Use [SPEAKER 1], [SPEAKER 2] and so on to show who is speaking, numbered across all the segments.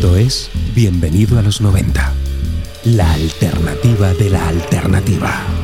[SPEAKER 1] Esto es Bienvenido a los 90, la alternativa de la alternativa.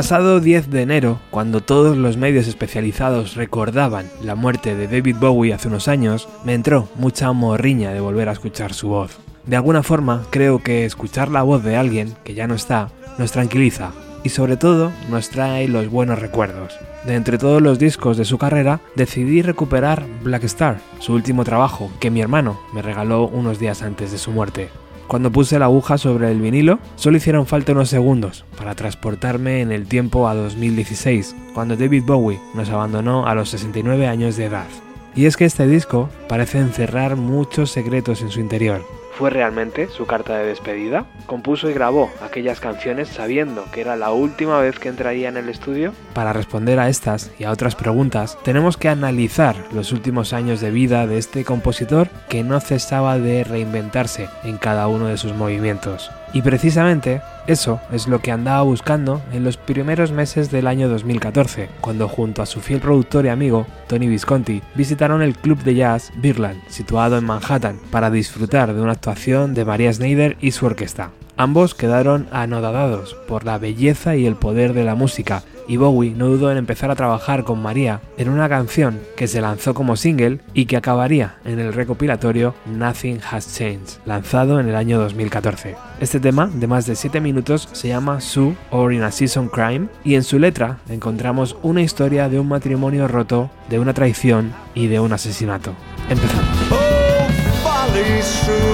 [SPEAKER 2] Pasado 10 de enero, cuando todos los medios especializados recordaban la muerte de David Bowie hace unos años, me entró mucha morriña de volver a escuchar su voz. De alguna forma, creo que escuchar la voz de alguien que ya no está nos tranquiliza y sobre todo nos trae los buenos recuerdos. De entre todos los discos de su carrera, decidí recuperar Black Star, su último trabajo, que mi hermano me regaló unos días antes de su muerte. Cuando puse la aguja sobre el vinilo, solo hicieron falta unos segundos para transportarme en el tiempo a 2016, cuando David Bowie nos abandonó a los 69 años de edad. Y es que este disco parece encerrar muchos secretos en su interior, ¿Fue realmente su carta de despedida? ¿Compuso y grabó aquellas canciones sabiendo que era la última vez que entraría en el estudio? Para responder a estas y a otras preguntas, tenemos que analizar los últimos años de vida de este compositor que no cesaba de reinventarse en cada uno de sus movimientos. Y precisamente eso es lo que andaba buscando en los primeros meses del año 2014, cuando junto a su fiel productor y amigo, Tony Visconti, visitaron el club de jazz Birland, situado en Manhattan, para disfrutar de una actuación de María Schneider y su orquesta. Ambos quedaron anodadados por la belleza y el poder de la música y Bowie no dudó en empezar a trabajar con María en una canción que se lanzó como single y que acabaría en el recopilatorio Nothing Has Changed, lanzado en el año 2014. Este tema, de más de 7 minutos, se llama Sue or In a Season Crime y en su letra encontramos una historia de un matrimonio roto, de una traición y de un asesinato. Empezamos. Oh,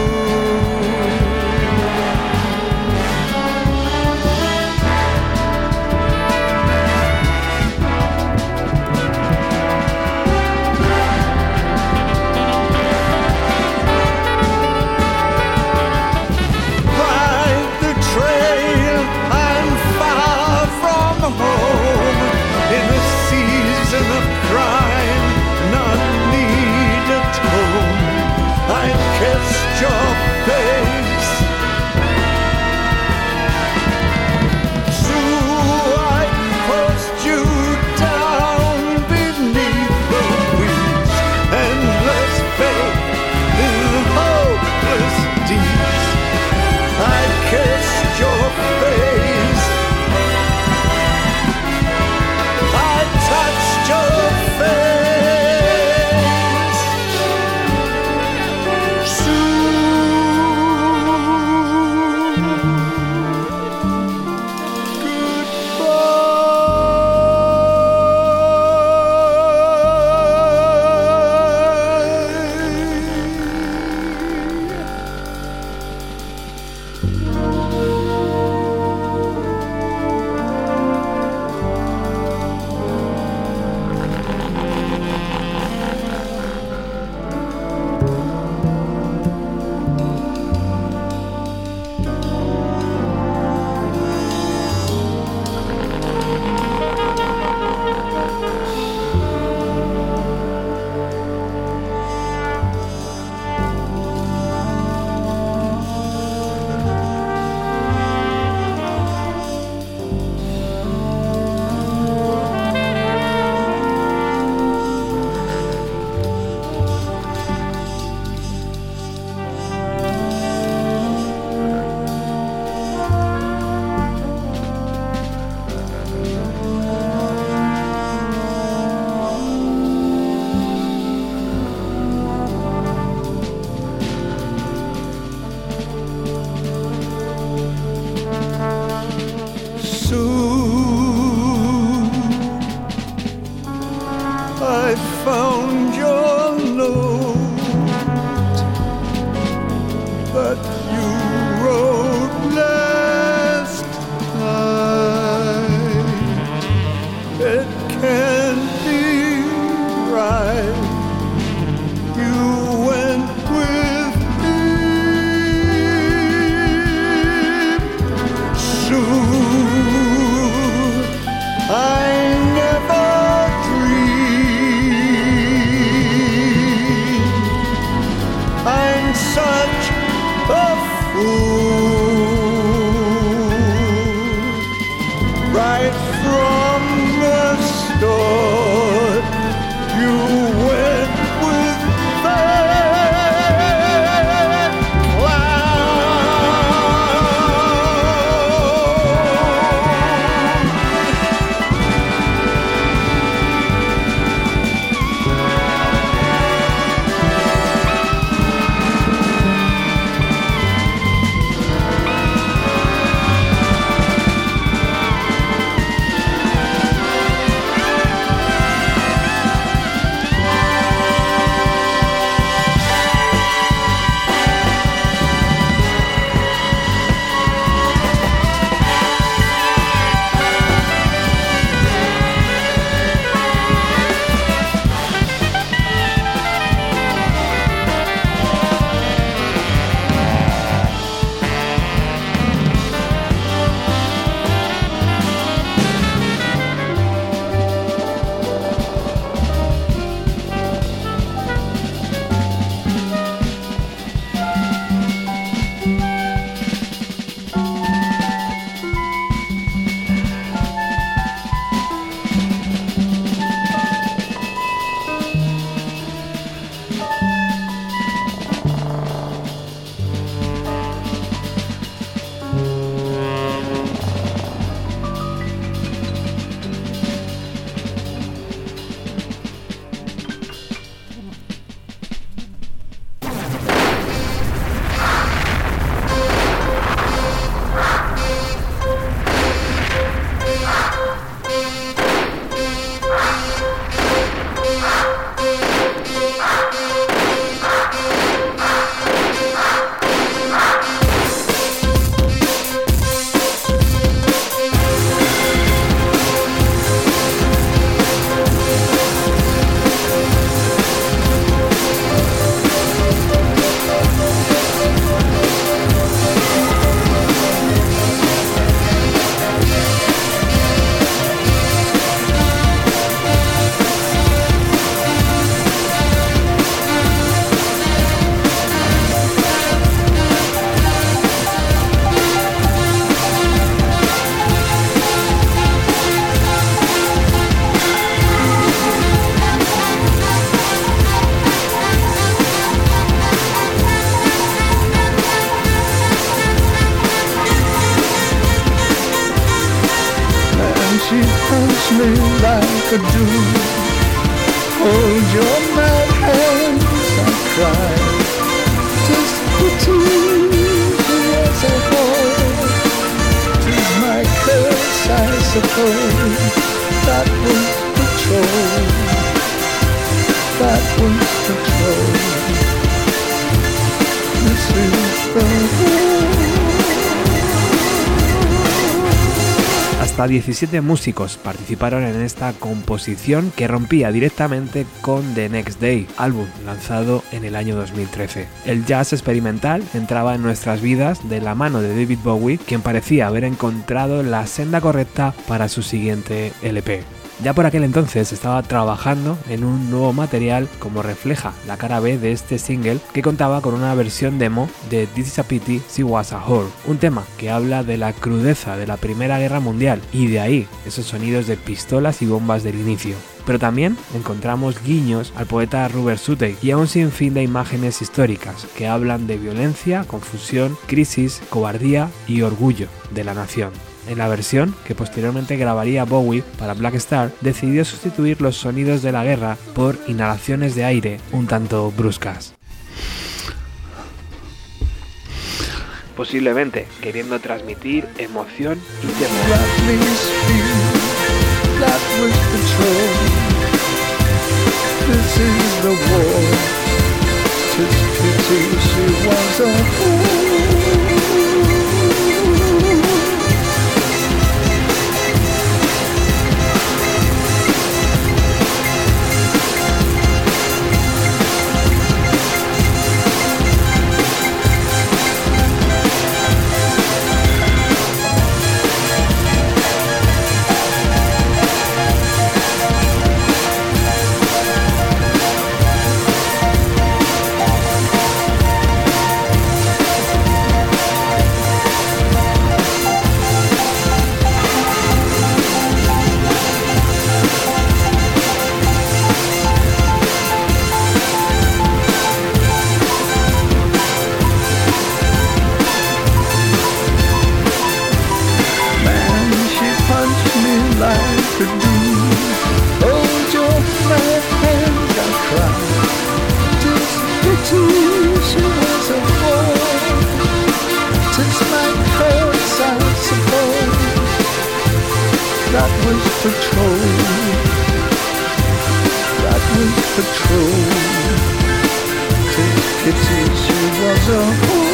[SPEAKER 2] Hasta 17 músicos participaron en esta composición que rompía directamente con The Next Day, álbum lanzado en el año 2013. El jazz experimental entraba en nuestras vidas de la mano de David Bowie, quien parecía haber encontrado la senda correcta para su siguiente LP. Ya por aquel entonces estaba trabajando en un nuevo material como refleja la cara B de este single que contaba con una versión demo de This is a Pity, She Was a Whore, un tema que habla de la crudeza de la Primera Guerra Mundial y de ahí esos sonidos de pistolas y bombas del inicio pero también encontramos guiños al poeta Robert Sutey y a un sinfín de imágenes históricas que hablan de violencia, confusión, crisis, cobardía y orgullo de la nación. En la versión que posteriormente grabaría Bowie para Black Star, decidió sustituir los sonidos de la guerra por inhalaciones de aire un tanto bruscas. Posiblemente queriendo transmitir emoción y temor.
[SPEAKER 3] Was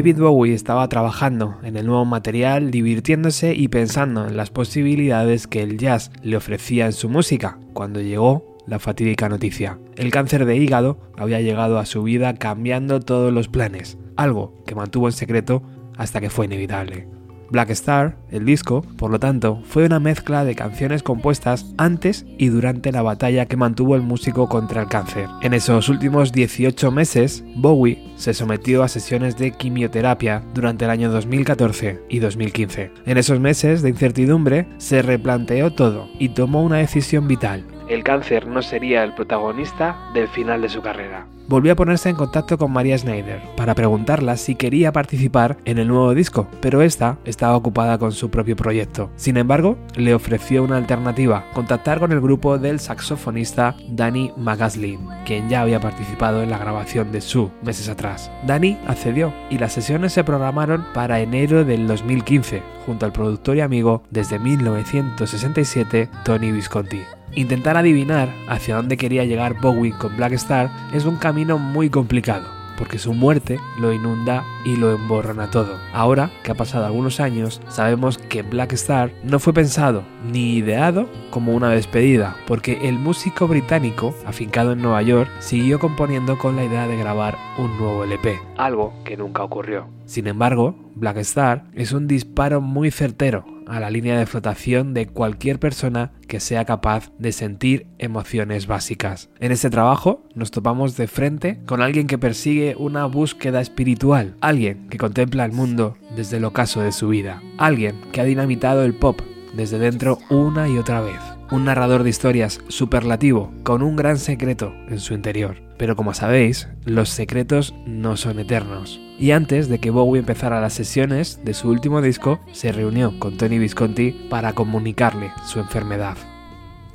[SPEAKER 2] David Bowie estaba trabajando en el nuevo material, divirtiéndose y pensando en las posibilidades que el jazz le ofrecía en su música cuando llegó la fatídica noticia. El cáncer de hígado había llegado a su vida cambiando todos los planes, algo que mantuvo en secreto hasta que fue inevitable. Black Star, el disco, por lo tanto, fue una mezcla de canciones compuestas antes y durante la batalla que mantuvo el músico contra el cáncer. En esos últimos 18 meses, Bowie se sometió a sesiones de quimioterapia durante el año 2014 y 2015. En esos meses de incertidumbre, se replanteó todo y tomó una decisión vital. El cáncer no sería el protagonista del final de su carrera volvió a ponerse en contacto con María Schneider para preguntarla si quería participar en el nuevo disco, pero esta estaba ocupada con su propio proyecto. Sin embargo, le ofreció una alternativa, contactar con el grupo del saxofonista Danny Magaslin, quien ya había participado en la grabación de Su meses atrás. Danny accedió y las sesiones se programaron para enero del 2015, junto al productor y amigo desde 1967, Tony Visconti. Intentar adivinar hacia dónde quería llegar Bowie con Black Star es un camino muy complicado, porque su muerte lo inunda y lo emborrona todo. Ahora que ha pasado algunos años, sabemos que Black Star no fue pensado ni ideado como una despedida, porque el músico británico, afincado en Nueva York, siguió componiendo con la idea de grabar un nuevo LP, algo que nunca ocurrió. Sin embargo, Black Star es un disparo muy certero a la línea de flotación de cualquier persona que sea capaz de sentir emociones básicas. En este trabajo nos topamos de frente con alguien que persigue una búsqueda espiritual, alguien que contempla el mundo desde el ocaso de su vida, alguien que ha dinamitado el pop desde dentro una y otra vez. Un narrador de historias superlativo, con un gran secreto en su interior. Pero como sabéis, los secretos no son eternos. Y antes de que Bowie empezara las sesiones de su último disco, se reunió con Tony Visconti para comunicarle su enfermedad.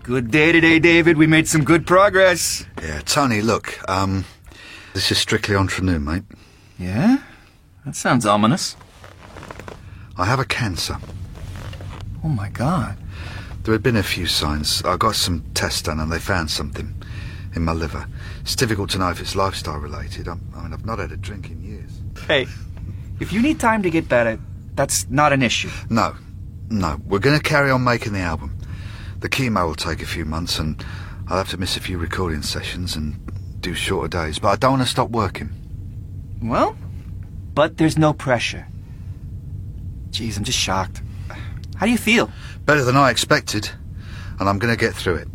[SPEAKER 4] Good day today, David. We made some good progress.
[SPEAKER 5] Yeah, Tony, look, um, this is strictly entre nous, mate.
[SPEAKER 4] Yeah? That sounds ominous.
[SPEAKER 5] I have a cancer.
[SPEAKER 4] Oh my god.
[SPEAKER 5] There had been a few signs. I got some tests done and they found something in my liver. It's difficult to know if it's lifestyle related. I'm, I mean, I've not had a drink in years.
[SPEAKER 4] Hey, if you need time to get better, that's not an issue.
[SPEAKER 5] No, no, we're going to carry on making the album. The chemo will take a few months and I'll have to miss a few recording sessions and do shorter days, but I don't want to stop working.
[SPEAKER 4] Well, but there's no pressure. Jeez, I'm just shocked. How do you feel?
[SPEAKER 5] Better than I expected, and I'm going to get through it.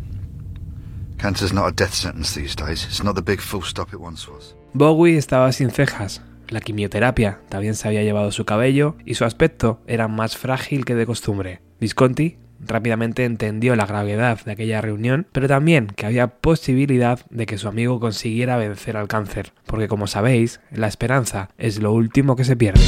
[SPEAKER 5] Cancer's not a death sentence these days. It's not the big full stop it once was.
[SPEAKER 2] Bowie estaba sin cejas. La quimioterapia también se había llevado su cabello y su aspecto era más frágil que de costumbre. Visconti rápidamente entendió la gravedad de aquella reunión, pero también que había posibilidad de que su amigo consiguiera vencer al cáncer, porque como sabéis, la esperanza es lo último que se pierde.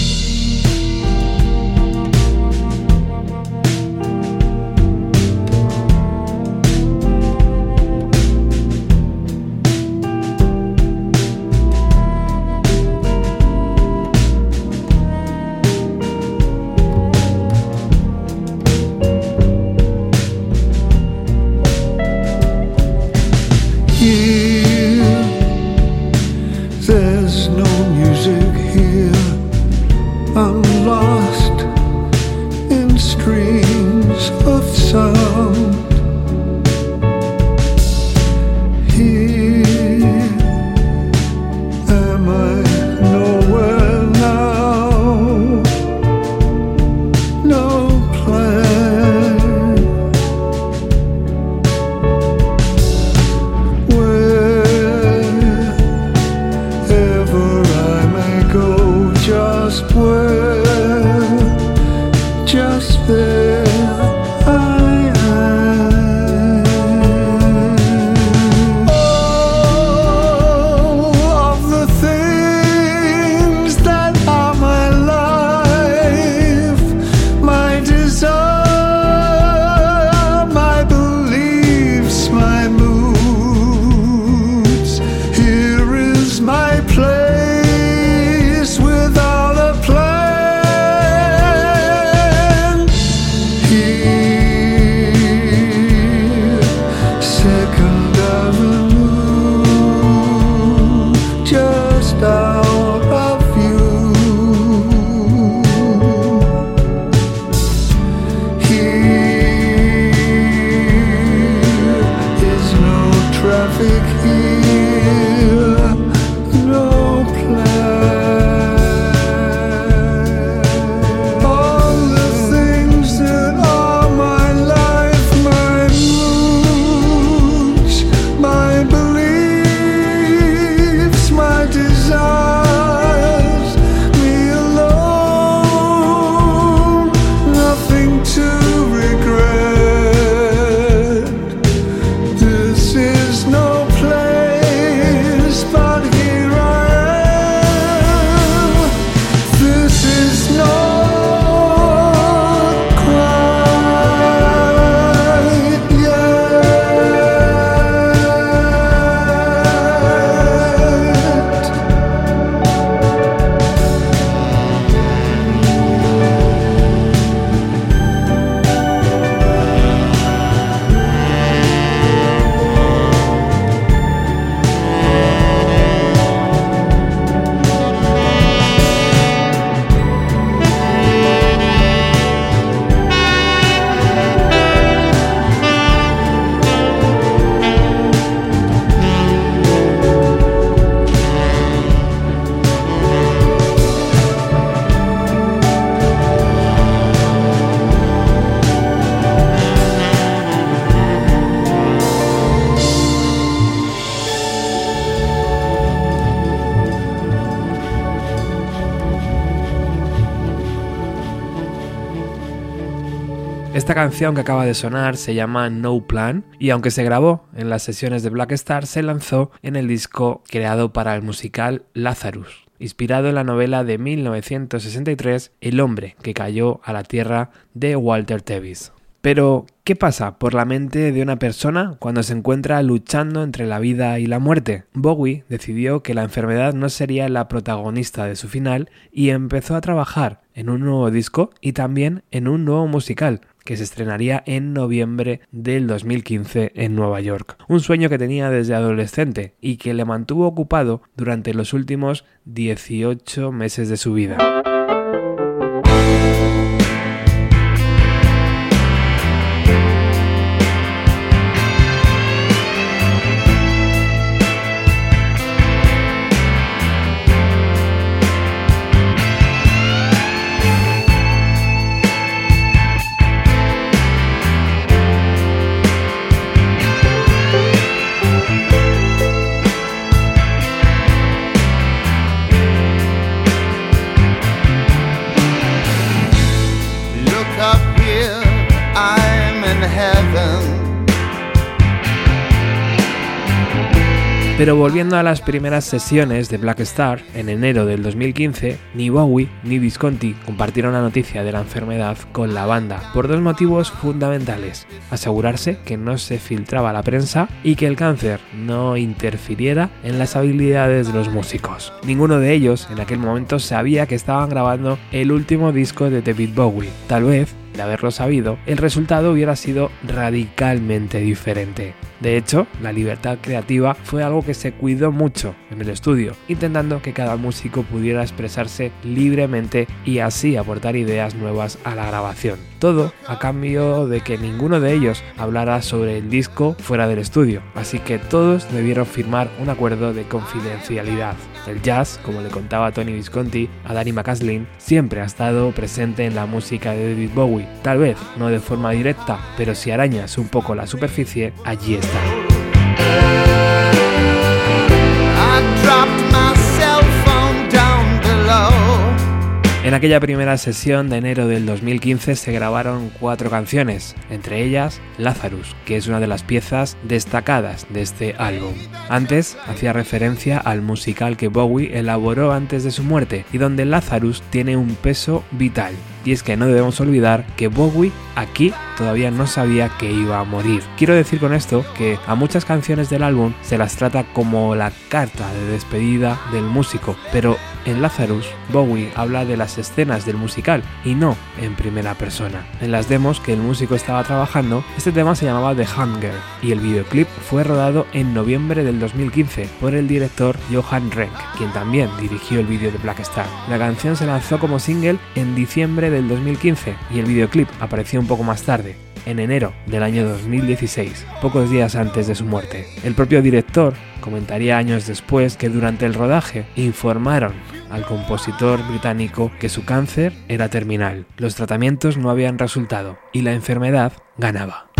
[SPEAKER 2] just. Esta canción que acaba de sonar se llama No Plan y aunque se grabó en las sesiones de Black Star, se lanzó en el disco creado para el musical Lazarus, inspirado en la novela de 1963 El hombre que cayó a la tierra de Walter Tevis. Pero, ¿qué pasa por la mente de una persona cuando se encuentra luchando entre la vida y la muerte? Bowie decidió que la enfermedad no sería la protagonista de su final y empezó a trabajar en un nuevo disco y también en un nuevo musical que se estrenaría en noviembre del 2015 en Nueva York. Un sueño que tenía desde adolescente y que le mantuvo ocupado durante los últimos 18 meses de su vida. Pero volviendo a las primeras sesiones de Black Star, en enero del 2015, ni Bowie ni Visconti compartieron la noticia de la enfermedad con la banda por dos motivos fundamentales. Asegurarse que no se filtraba la prensa y que el cáncer no interfiriera en las habilidades de los músicos. Ninguno de ellos en aquel momento sabía que estaban grabando el último disco de David Bowie. Tal vez de haberlo sabido, el resultado hubiera sido radicalmente diferente. De hecho, la libertad creativa fue algo que se cuidó mucho en el estudio, intentando que cada músico pudiera expresarse libremente y así aportar ideas nuevas a la grabación. Todo a cambio de que ninguno de ellos hablara sobre el disco fuera del estudio, así que todos debieron firmar un acuerdo de confidencialidad. El jazz, como le contaba Tony Visconti a Danny McCaslin, siempre ha estado presente en la música de David Bowie. Tal vez no de forma directa, pero si arañas un poco la superficie, allí está. En aquella primera sesión de enero del 2015 se grabaron cuatro canciones, entre ellas Lazarus, que es una de las piezas destacadas de este álbum. Antes hacía referencia al musical que Bowie elaboró antes de su muerte y donde Lazarus tiene un peso vital. Y es que no debemos olvidar que Bowie aquí todavía no sabía que iba a morir. Quiero decir con esto que a muchas canciones del álbum se las trata como la carta de despedida del músico, pero en Lazarus, Bowie habla de las escenas del musical y no en primera persona. En las demos que el músico estaba trabajando, este tema se llamaba The Hunger y el videoclip fue rodado en noviembre del 2015 por el director Johan Renck, quien también dirigió el vídeo de Black Star. La canción se lanzó como single en diciembre del 2015 y el videoclip apareció un poco más tarde, en enero del año 2016, pocos días antes de su muerte. El propio director comentaría años después que durante el rodaje informaron al compositor británico que su cáncer era terminal, los tratamientos no habían resultado y la enfermedad ganaba.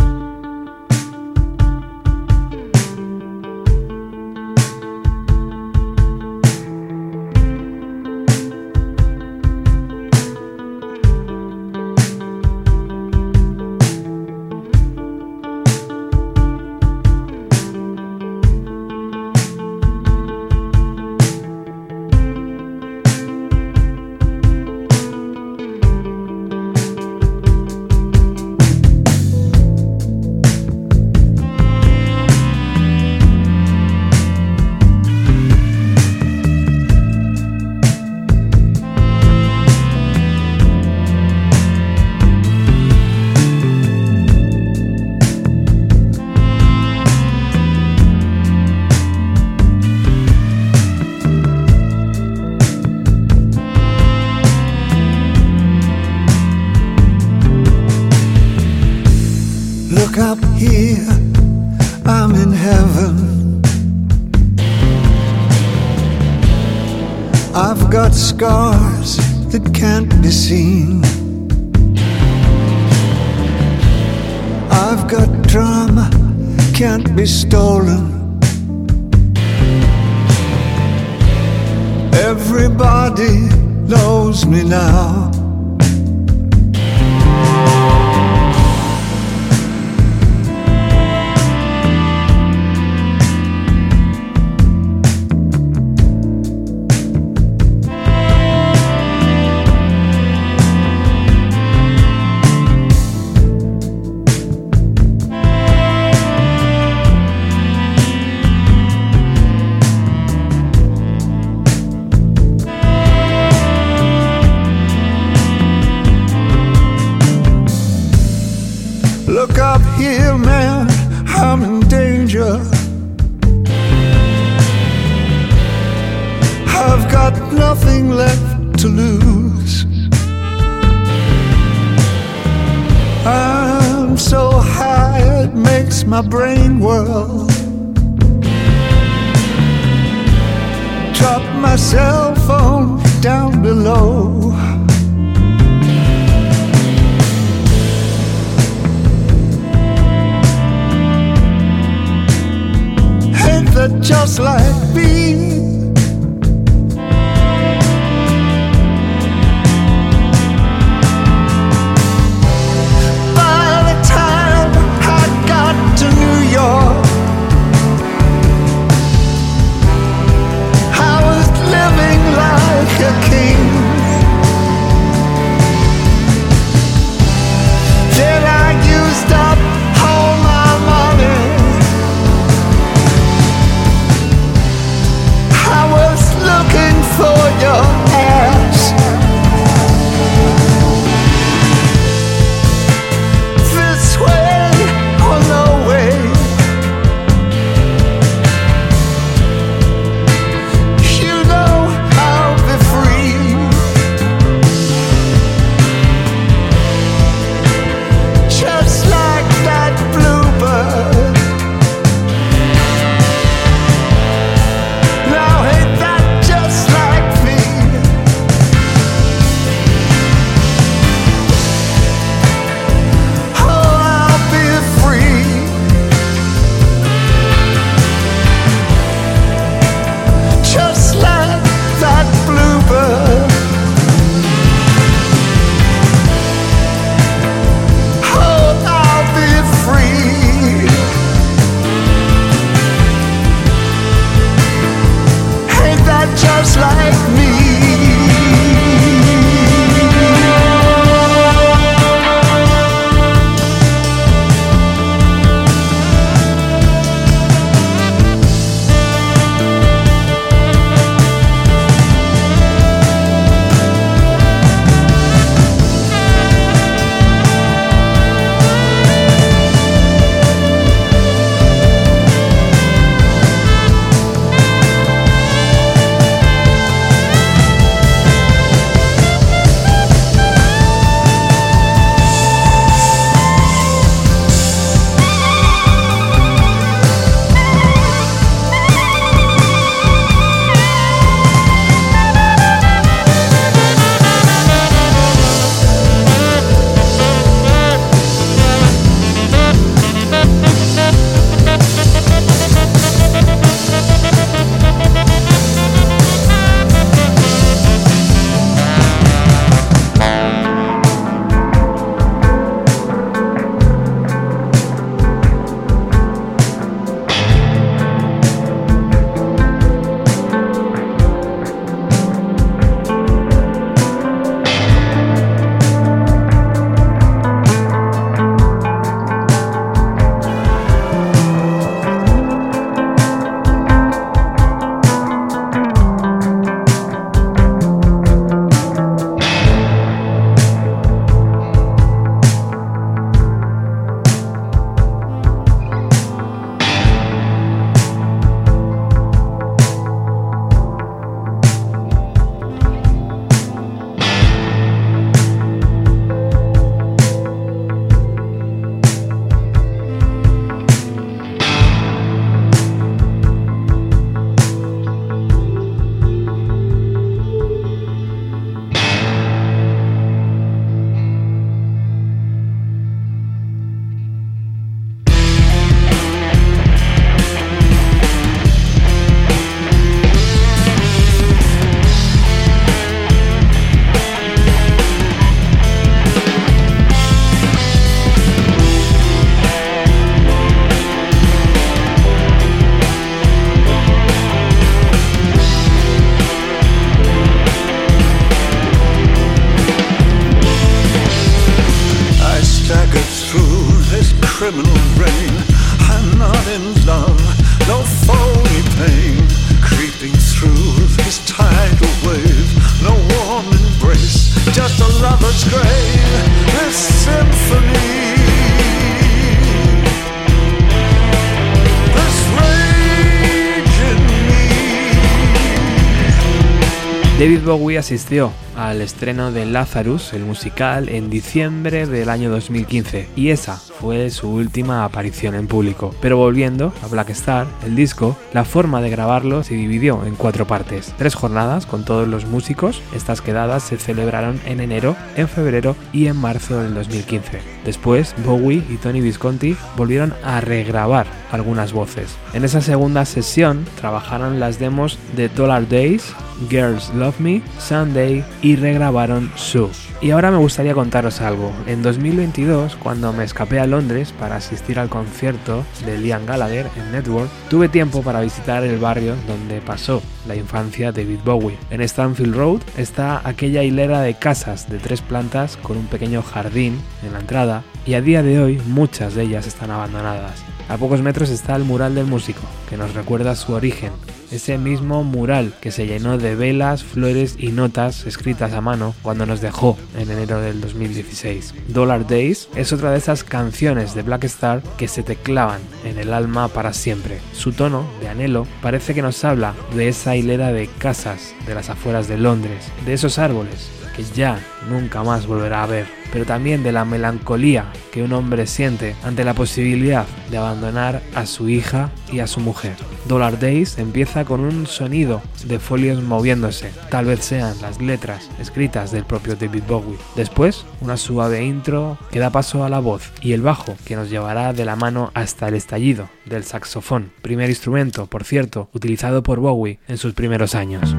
[SPEAKER 2] Bowie asistió al estreno de Lazarus, el musical, en diciembre del año 2015 y esa fue su última aparición en público. Pero volviendo a Black Star, el disco, la forma de grabarlo se dividió en cuatro partes. Tres jornadas con todos los músicos, estas quedadas se celebraron en enero, en febrero y en marzo del 2015. Después, Bowie y Tony Visconti volvieron a regrabar algunas voces. En esa segunda sesión trabajaron las demos de Dollar Days, Girls Love Me, Sunday y regrabaron Sue. Y ahora me gustaría contaros algo. En 2022, cuando me escapé a Londres para asistir al concierto de Liam Gallagher en Network, tuve tiempo para visitar el barrio donde pasó la infancia de David Bowie. En Stanfield Road está aquella hilera de casas de tres plantas con un pequeño jardín en la entrada y a día de hoy muchas de ellas están abandonadas. A pocos metros está el mural del músico, que nos recuerda su origen, ese mismo mural que se llenó de velas, flores y notas escritas a mano cuando nos dejó en enero del 2016. Dollar Days es otra de esas canciones de Black Star que se te clavan en el alma para siempre. Su tono de anhelo parece que nos habla de esa hilera de casas de las afueras de Londres, de esos árboles que ya nunca más volverá a ver, pero también de la melancolía que un hombre siente ante la posibilidad de abandonar a su hija y a su mujer. Dollar Days empieza con un sonido de folios moviéndose, tal vez sean las letras escritas del propio David Bowie. Después, una suave intro que da paso a la voz y el bajo que nos llevará de la mano hasta el estallido del saxofón, primer instrumento, por cierto, utilizado por Bowie en sus primeros años.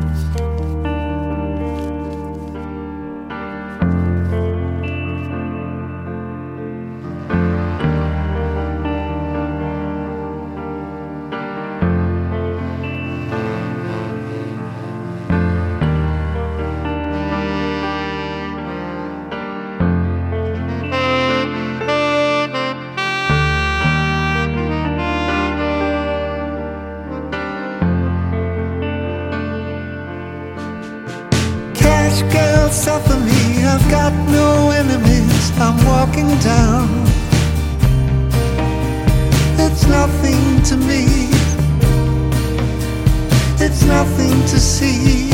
[SPEAKER 6] Got no enemies. I'm walking down. It's nothing to me. It's nothing to see.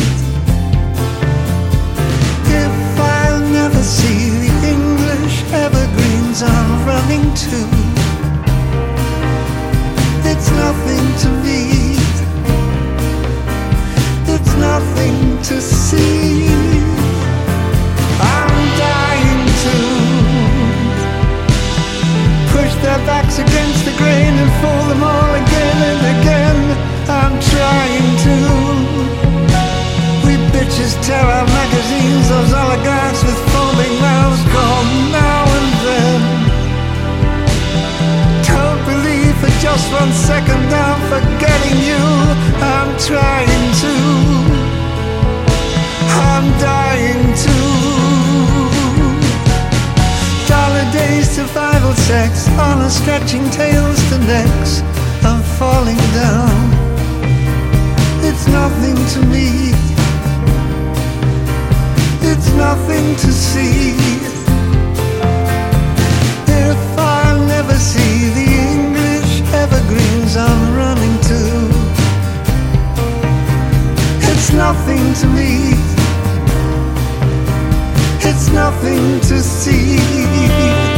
[SPEAKER 6] If I'll never see the English evergreens I'm running to, it's nothing to me. It's nothing to see. To push their backs against the grain and fool them all again and again. I'm trying to. We bitches tear our magazines, those oligarchs with foaming mouths call now and then. Don't believe for just one second I'm forgetting you. I'm trying to. I'm dying to. Days, survival sex, honor stretching tails to necks. I'm falling down. It's nothing to me. It's nothing to see. If I'll never see the English evergreens I'm running to, it's nothing to me. It's nothing to see.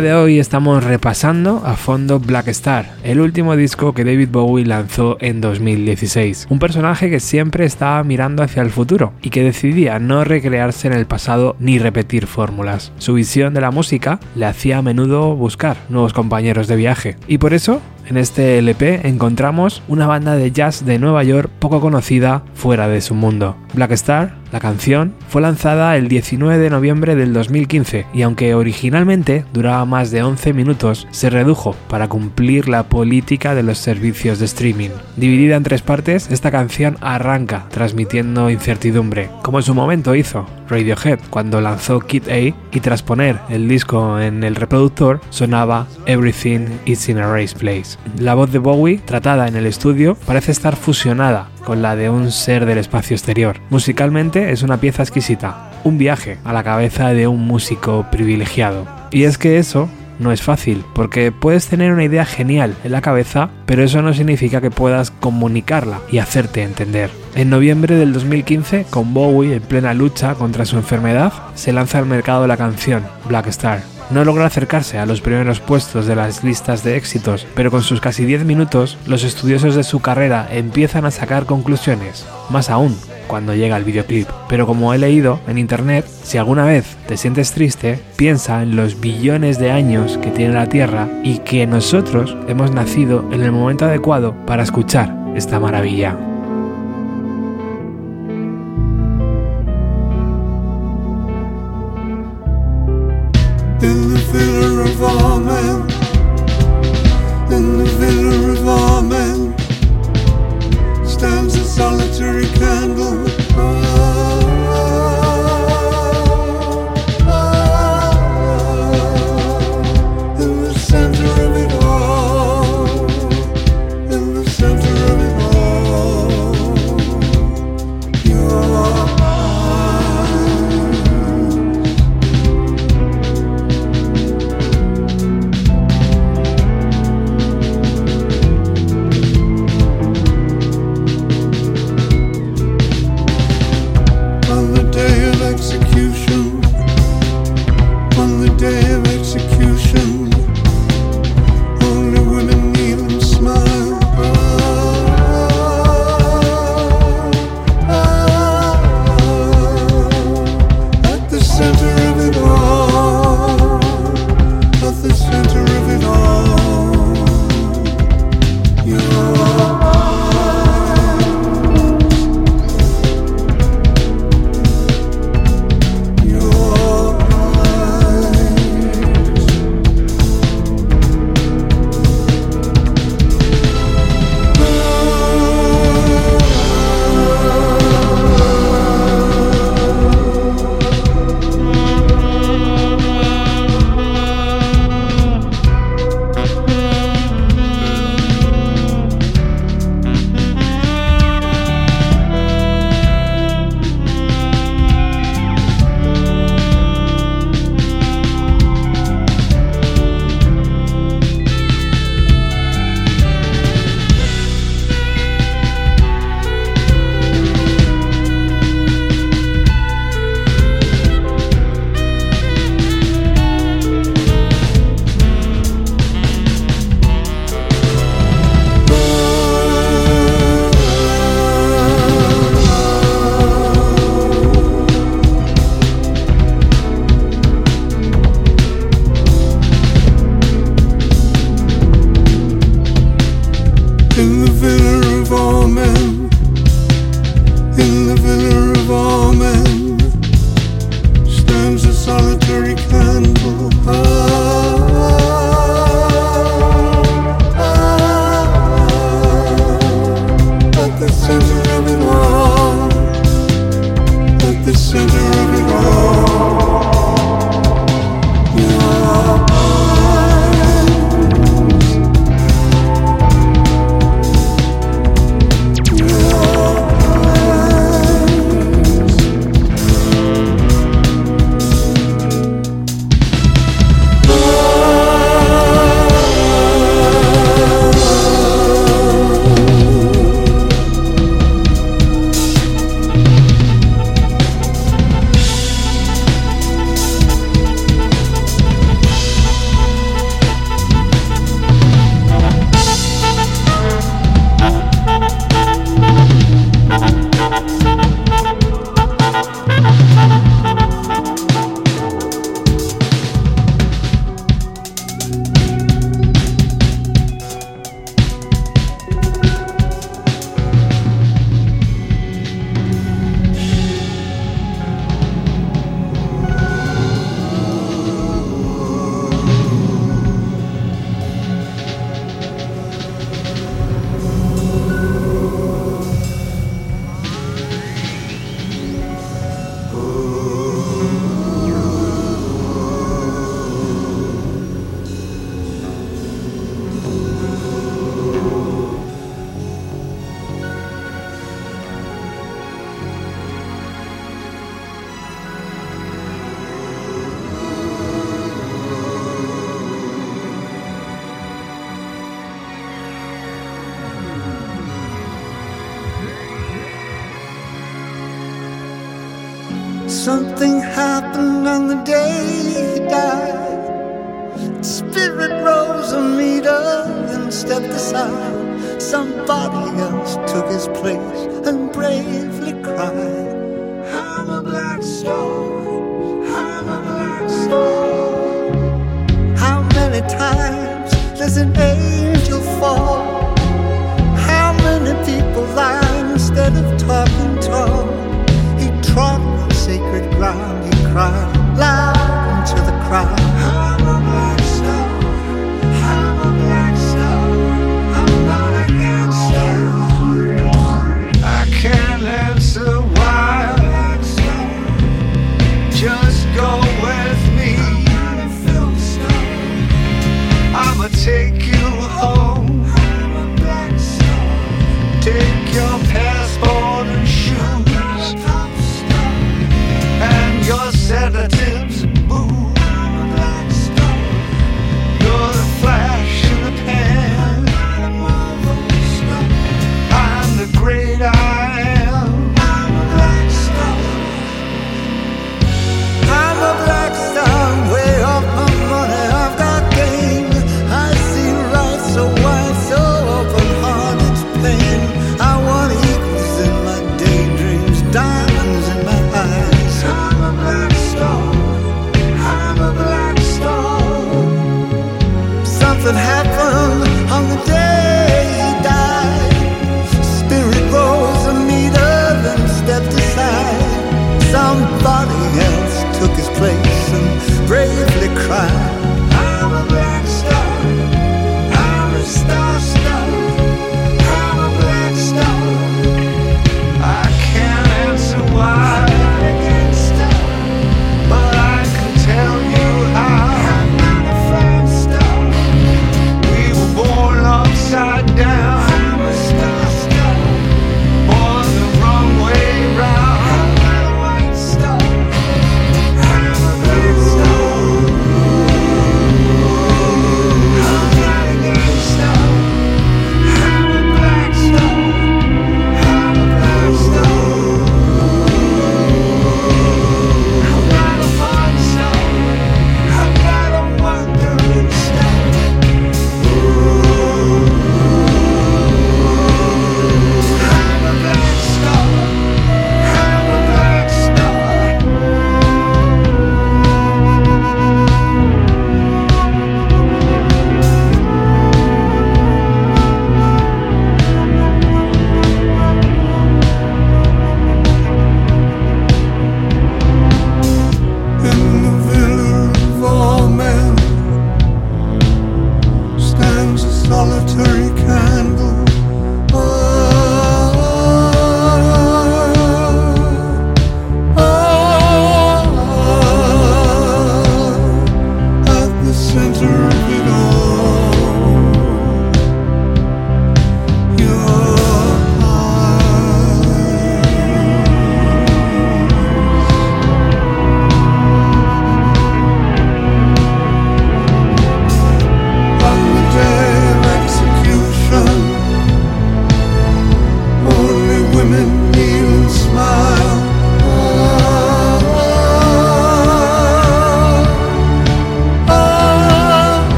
[SPEAKER 2] De hoy estamos repasando a fondo Black Star, el último disco que David Bowie lanzó en 2016. Un personaje que siempre estaba mirando hacia el futuro y que decidía no recrearse en el pasado ni repetir fórmulas. Su visión de la música le hacía a menudo buscar nuevos compañeros de viaje y por eso en este LP encontramos una banda de jazz de Nueva York poco conocida fuera de su mundo. Black Star, la canción, fue lanzada el 19 de noviembre del 2015 y aunque originalmente duraba más de 11 minutos, se redujo para cumplir la política de los servicios de streaming. Dividida en tres partes, esta canción arranca transmitiendo incertidumbre, como en su momento hizo Radiohead cuando lanzó Kid A y tras poner el disco en el reproductor sonaba Everything is in a Race Place. La voz de Bowie, tratada en el estudio, parece estar fusionada con la de un ser del espacio exterior. Musicalmente es una pieza exquisita, un viaje a la cabeza de un músico privilegiado. Y es que eso no es fácil, porque puedes tener una idea genial en la cabeza, pero eso no significa que puedas comunicarla y hacerte entender. En noviembre del 2015, con Bowie en plena lucha contra su enfermedad, se lanza al mercado la canción Black Star. No logra acercarse a los primeros puestos de las listas de éxitos, pero con sus casi 10 minutos, los estudiosos de su carrera empiezan a sacar conclusiones. Más aún, cuando llega el videoclip. Pero como he leído en internet, si alguna vez te sientes triste, piensa en los billones de años que tiene la Tierra y que nosotros hemos nacido en el momento adecuado para escuchar esta maravilla.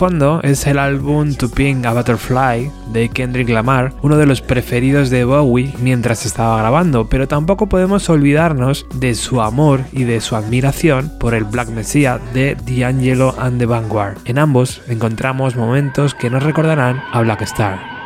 [SPEAKER 2] Fondo es el álbum To Pink a Butterfly de Kendrick Lamar, uno de los preferidos de Bowie mientras estaba grabando, pero tampoco podemos olvidarnos de su amor y de su admiración por el Black Messiah de D'Angelo and the Vanguard. En ambos encontramos momentos que nos recordarán a Black Star.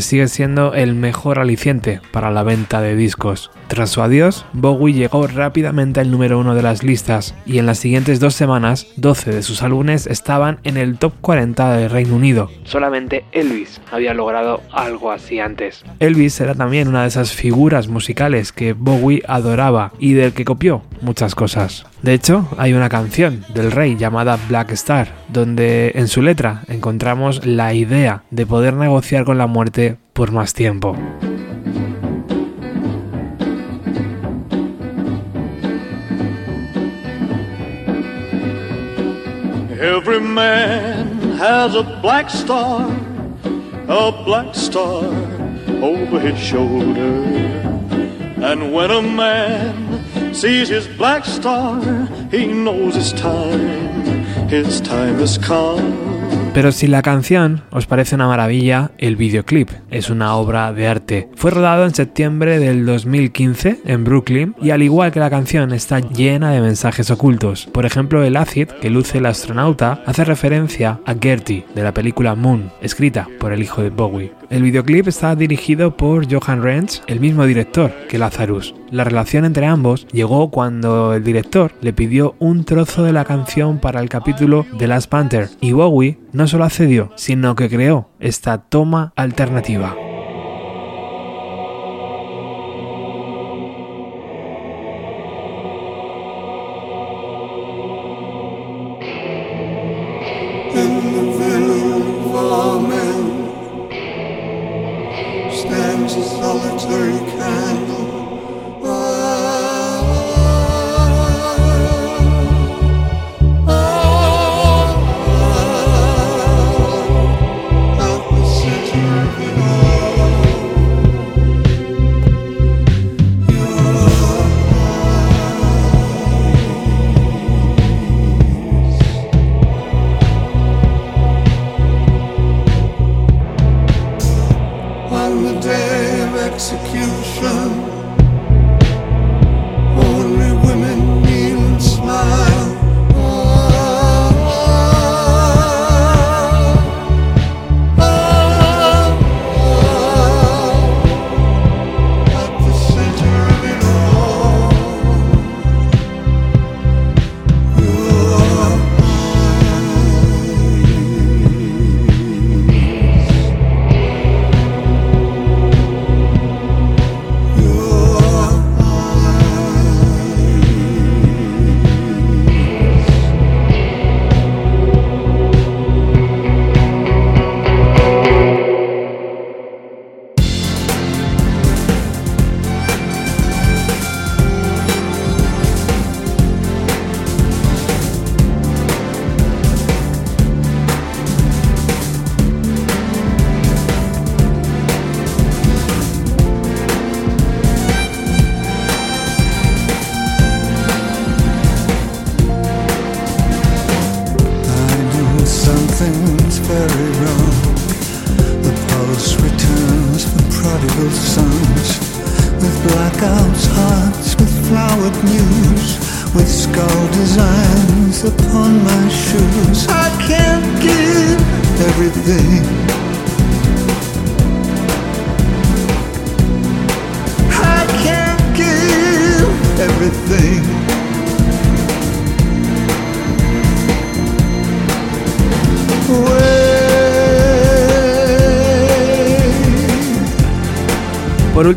[SPEAKER 2] Sigue siendo el mejor aliciente para la venta de discos. Tras su adiós, Bowie llegó rápidamente al número uno de las listas y en las siguientes dos semanas, 12 de sus álbumes estaban en el top 40 del Reino Unido. Solamente Elvis había logrado algo así antes. Elvis era también una de esas figuras musicales que Bowie adoraba y del que copió muchas cosas. De hecho, hay una canción del rey llamada Black Star, donde en su letra encontramos la idea de poder negociar con la muerte por más tiempo.
[SPEAKER 6] Every man has a black star, a black star over his shoulder. And when a man sees his black star, he knows it's time, his time has come.
[SPEAKER 2] Pero si la canción os parece una maravilla, el videoclip es una obra de arte. Fue rodado en septiembre del 2015 en Brooklyn y al igual que la canción está llena de mensajes ocultos. Por ejemplo, el ácid que luce el astronauta hace referencia a Gertie de la película Moon, escrita por el hijo de Bowie. El videoclip está dirigido por Johan Renz, el mismo director que Lazarus. La relación entre ambos llegó cuando el director le pidió un trozo de la canción para el capítulo de Last Panther y Bowie no solo accedió, sino que creó esta toma alternativa.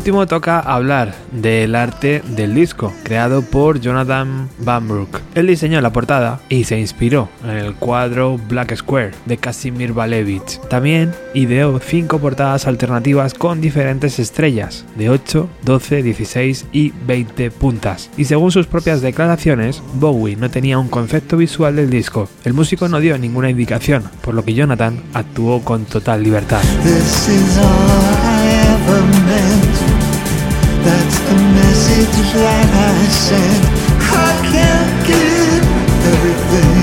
[SPEAKER 2] Toca hablar del arte del disco, creado por Jonathan Van. Él diseñó la portada y se inspiró en el cuadro Black Square de Casimir Balevich. También ideó cinco portadas alternativas con diferentes estrellas, de 8, 12, 16 y 20 puntas. Y según sus propias declaraciones, Bowie no tenía un concepto visual del disco. El músico no dio ninguna indicación, por lo que Jonathan actuó con total libertad.
[SPEAKER 7] That's the message that I sent. I can't give everything.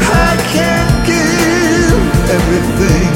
[SPEAKER 7] I can't give everything.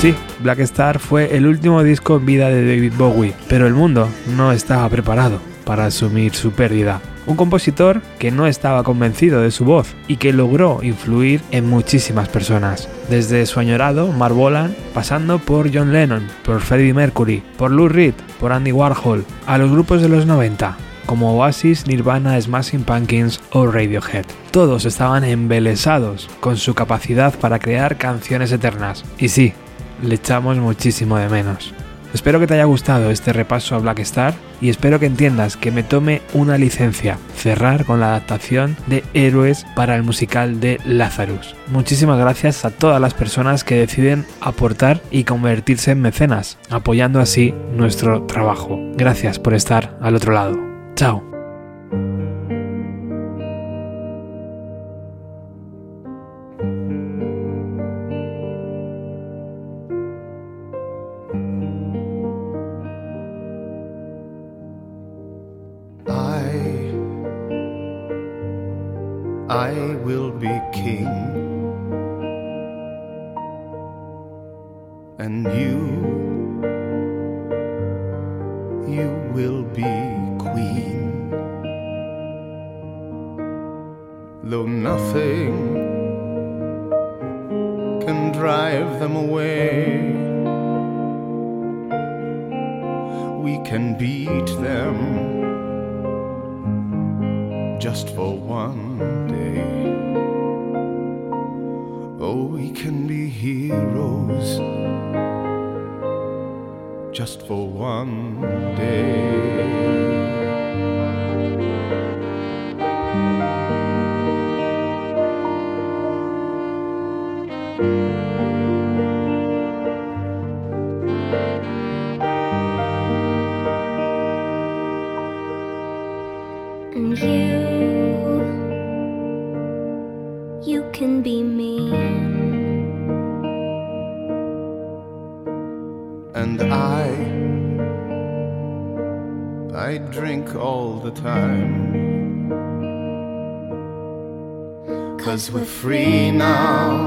[SPEAKER 2] Sí, Black Star fue el último disco en vida de David Bowie, pero el mundo no estaba preparado para asumir su pérdida. Un compositor que no estaba convencido de su voz y que logró influir en muchísimas personas, desde su añorado Mark Bolan, pasando por John Lennon, por Freddie Mercury, por Lou Reed, por Andy Warhol, a los grupos de los 90, como Oasis, Nirvana, Smashing Pumpkins o Radiohead. Todos estaban embelesados con su capacidad para crear canciones eternas. Y sí, le echamos muchísimo de menos. Espero que te haya gustado este repaso a Black Star y espero que entiendas que me tome una licencia cerrar con la adaptación de Héroes para el musical de Lazarus. Muchísimas gracias a todas las personas que deciden aportar y convertirse en mecenas, apoyando así nuestro trabajo. Gracias por estar al otro lado. Chao.
[SPEAKER 7] And you, you will be queen. Though nothing can drive them away, we can beat them just for one day. Oh, we can be heroes just for one day. Cause we're free now,